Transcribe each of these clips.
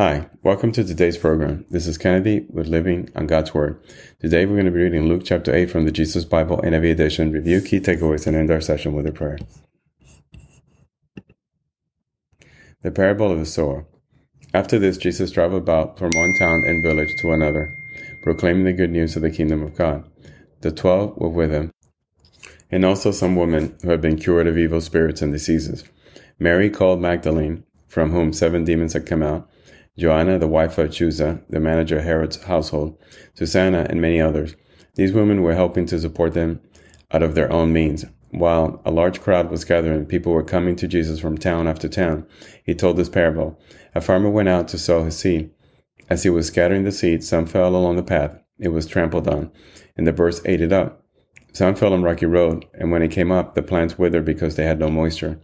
Hi, welcome to today's program. This is Kennedy with Living on God's Word. Today we're going to be reading Luke chapter 8 from the Jesus Bible NIV edition, review key takeaways, and end our session with a prayer. The parable of the sower. After this, Jesus traveled about from one town and village to another, proclaiming the good news of the kingdom of God. The twelve were with him, and also some women who had been cured of evil spirits and diseases. Mary called Magdalene, from whom seven demons had come out, Joanna, the wife of Chuza, the manager of Herod's household, Susanna, and many others. These women were helping to support them out of their own means. While a large crowd was gathering, people were coming to Jesus from town after town. He told this parable. A farmer went out to sow his seed. As he was scattering the seed, some fell along the path. It was trampled on, and the birds ate it up. Some fell on rocky road, and when it came up, the plants withered because they had no moisture.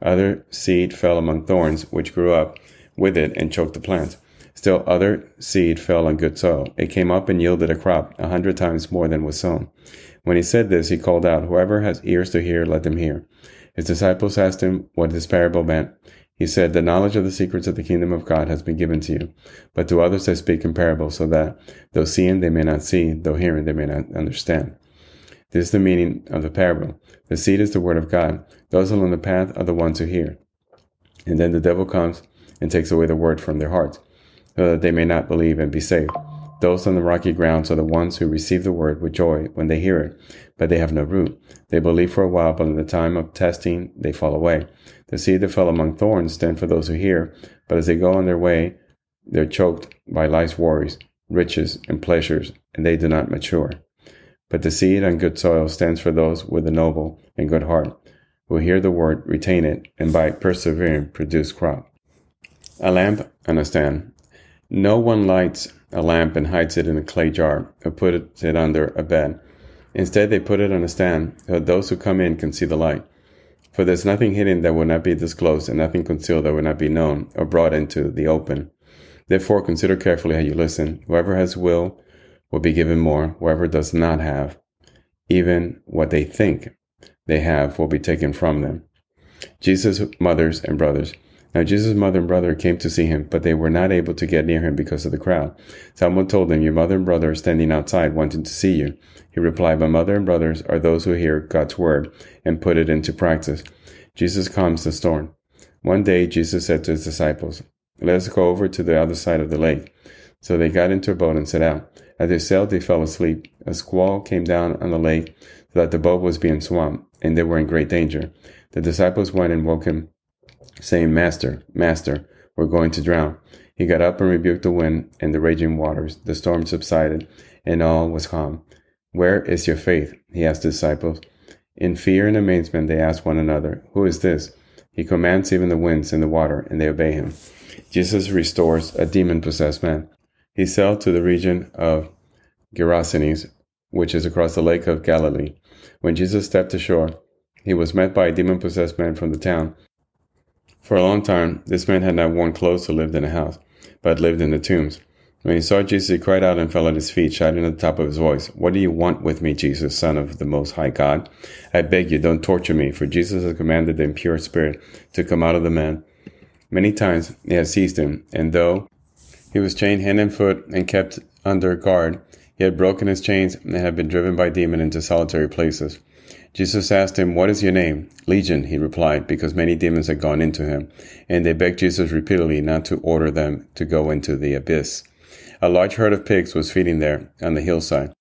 Other seed fell among thorns, which grew up with it and choked the plant. Still other seed fell on good soil. It came up and yielded a crop, a hundred times more than was sown. When he said this, he called out, Whoever has ears to hear, let them hear. His disciples asked him what this parable meant. He said, The knowledge of the secrets of the kingdom of God has been given to you, but to others I speak in parables, so that, though seeing they may not see, though hearing they may not understand. This is the meaning of the parable. The seed is the word of God. Those along the path are the ones who hear. And then the devil comes and takes away the word from their hearts, so that they may not believe and be saved. Those on the rocky grounds are the ones who receive the word with joy when they hear it, but they have no root. They believe for a while, but in the time of testing, they fall away. The seed that fell among thorns stand for those who hear, but as they go on their way, they're choked by life's worries, riches, and pleasures, and they do not mature. But the seed on good soil stands for those with a noble and good heart, who hear the word, retain it, and by persevering produce crop. A lamp and a stand. No one lights a lamp and hides it in a clay jar or puts it under a bed. Instead, they put it on a stand so that those who come in can see the light. For there's nothing hidden that will not be disclosed, and nothing concealed that will not be known or brought into the open. Therefore, consider carefully how you listen. Whoever has will will be given more. Whoever does not have, even what they think they have, will be taken from them. Jesus' mothers and brothers. Now Jesus' mother and brother came to see him, but they were not able to get near him because of the crowd. Someone told them, Your mother and brother are standing outside wanting to see you. He replied, My mother and brothers are those who hear God's word and put it into practice. Jesus calms the storm. One day Jesus said to his disciples, Let us go over to the other side of the lake. So they got into a boat and set out. As they sailed, they fell asleep. A squall came down on the lake so that the boat was being swamped, and they were in great danger. The disciples went and woke him saying, Master, Master, we're going to drown. He got up and rebuked the wind and the raging waters. The storm subsided, and all was calm. Where is your faith? He asked the disciples. In fear and amazement, they asked one another, Who is this? He commands even the winds and the water, and they obey him. Jesus restores a demon possessed man. He sailed to the region of Gerasenes, which is across the lake of Galilee. When Jesus stepped ashore, he was met by a demon possessed man from the town for a long time, this man had not worn clothes or lived in a house, but lived in the tombs. When he saw Jesus, he cried out and fell at his feet, shouting at the top of his voice, What do you want with me, Jesus, Son of the Most High God? I beg you, don't torture me, for Jesus has commanded the impure spirit to come out of the man. Many times he had seized him, and though he was chained hand and foot and kept under guard, he had broken his chains and had been driven by demon into solitary places. Jesus asked him, What is your name? Legion, he replied, because many demons had gone into him, and they begged Jesus repeatedly not to order them to go into the abyss. A large herd of pigs was feeding there on the hillside.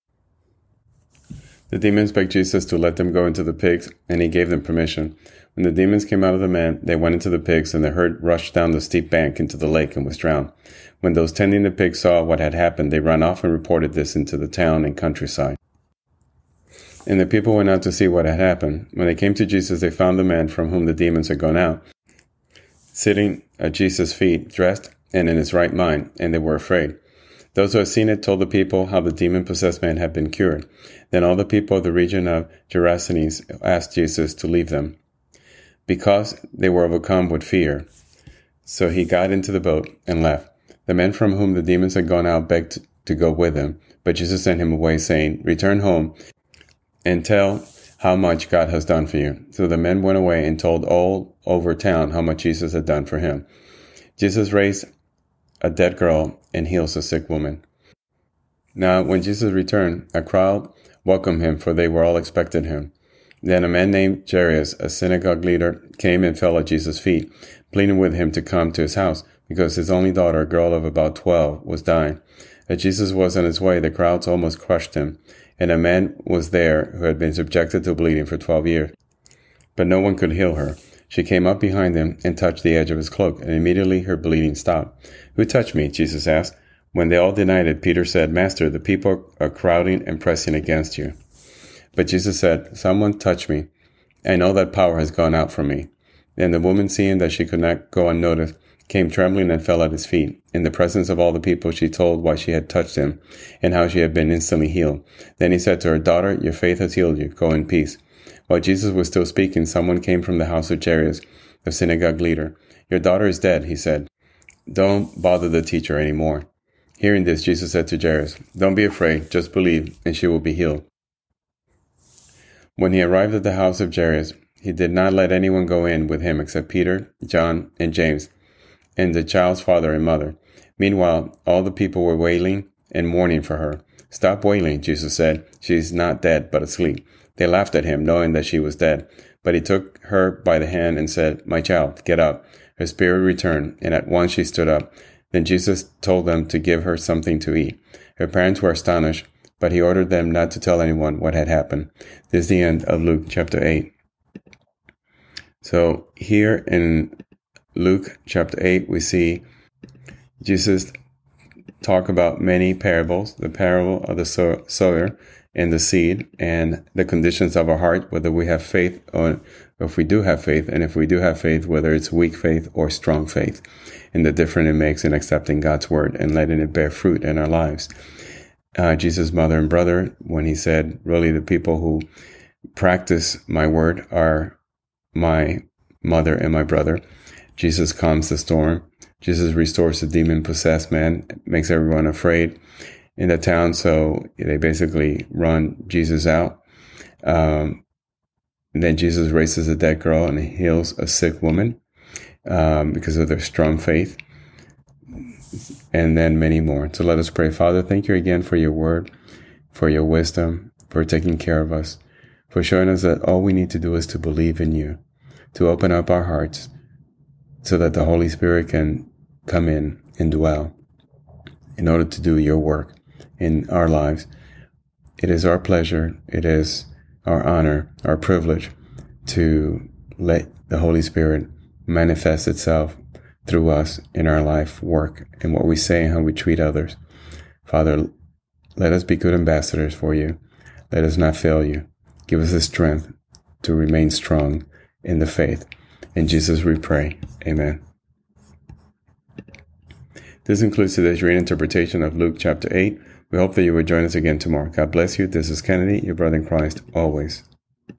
The demons begged Jesus to let them go into the pigs, and he gave them permission. When the demons came out of the man, they went into the pigs, and the herd rushed down the steep bank into the lake and was drowned. When those tending the pigs saw what had happened, they ran off and reported this into the town and countryside. And the people went out to see what had happened. When they came to Jesus, they found the man from whom the demons had gone out, sitting at Jesus' feet, dressed and in his right mind, and they were afraid. Those who had seen it told the people how the demon possessed man had been cured. Then all the people of the region of Gerasenes asked Jesus to leave them, because they were overcome with fear. So he got into the boat and left. The men from whom the demons had gone out begged to go with him, but Jesus sent him away, saying, Return home and tell how much God has done for you. So the men went away and told all over town how much Jesus had done for him. Jesus raised a dead girl and heals a sick woman. Now, when Jesus returned, a crowd welcomed him, for they were all expecting him. Then a man named Jairus, a synagogue leader, came and fell at Jesus' feet, pleading with him to come to his house, because his only daughter, a girl of about twelve, was dying. As Jesus was on his way, the crowds almost crushed him, and a man was there who had been subjected to bleeding for twelve years. But no one could heal her. She came up behind him and touched the edge of his cloak, and immediately her bleeding stopped. Who touched me? Jesus asked. When they all denied it, Peter said, Master, the people are crowding and pressing against you. But Jesus said, Someone touched me. I know that power has gone out from me. And the woman, seeing that she could not go unnoticed, came trembling and fell at his feet. In the presence of all the people, she told why she had touched him and how she had been instantly healed. Then he said to her, Daughter, your faith has healed you. Go in peace. While Jesus was still speaking, someone came from the house of Jairus, the synagogue leader. Your daughter is dead, he said. Don't bother the teacher any more. Hearing this, Jesus said to Jairus, Don't be afraid, just believe, and she will be healed. When he arrived at the house of Jairus, he did not let anyone go in with him except Peter, John, and James, and the child's father and mother. Meanwhile, all the people were wailing and mourning for her. Stop wailing, Jesus said. She is not dead, but asleep. They laughed at him, knowing that she was dead. But he took her by the hand and said, My child, get up. Her spirit returned, and at once she stood up. Then Jesus told them to give her something to eat. Her parents were astonished, but he ordered them not to tell anyone what had happened. This is the end of Luke chapter 8. So here in Luke chapter 8, we see Jesus talk about many parables the parable of the sower and the seed and the conditions of our heart, whether we have faith or if we do have faith, and if we do have faith, whether it's weak faith or strong faith, and the difference it makes in accepting God's word and letting it bear fruit in our lives. Uh, Jesus' mother and brother, when he said, really, the people who practice my word are my mother and my brother. Jesus calms the storm. Jesus restores the demon possessed man, makes everyone afraid in the town. So they basically run Jesus out. Um, then Jesus raises a dead girl and heals a sick woman um, because of their strong faith. And then many more. So let us pray. Father, thank you again for your word, for your wisdom, for taking care of us, for showing us that all we need to do is to believe in you, to open up our hearts so that the Holy Spirit can come in and dwell in order to do your work in our lives. It is our pleasure, it is our honor, our privilege to let the Holy Spirit manifest itself through us in our life work and what we say and how we treat others. Father, let us be good ambassadors for you. Let us not fail you. Give us the strength to remain strong in the faith. In Jesus we pray. Amen. This concludes today's reading interpretation of Luke chapter 8. We hope that you will join us again tomorrow. God bless you. This is Kennedy, your brother in Christ, always.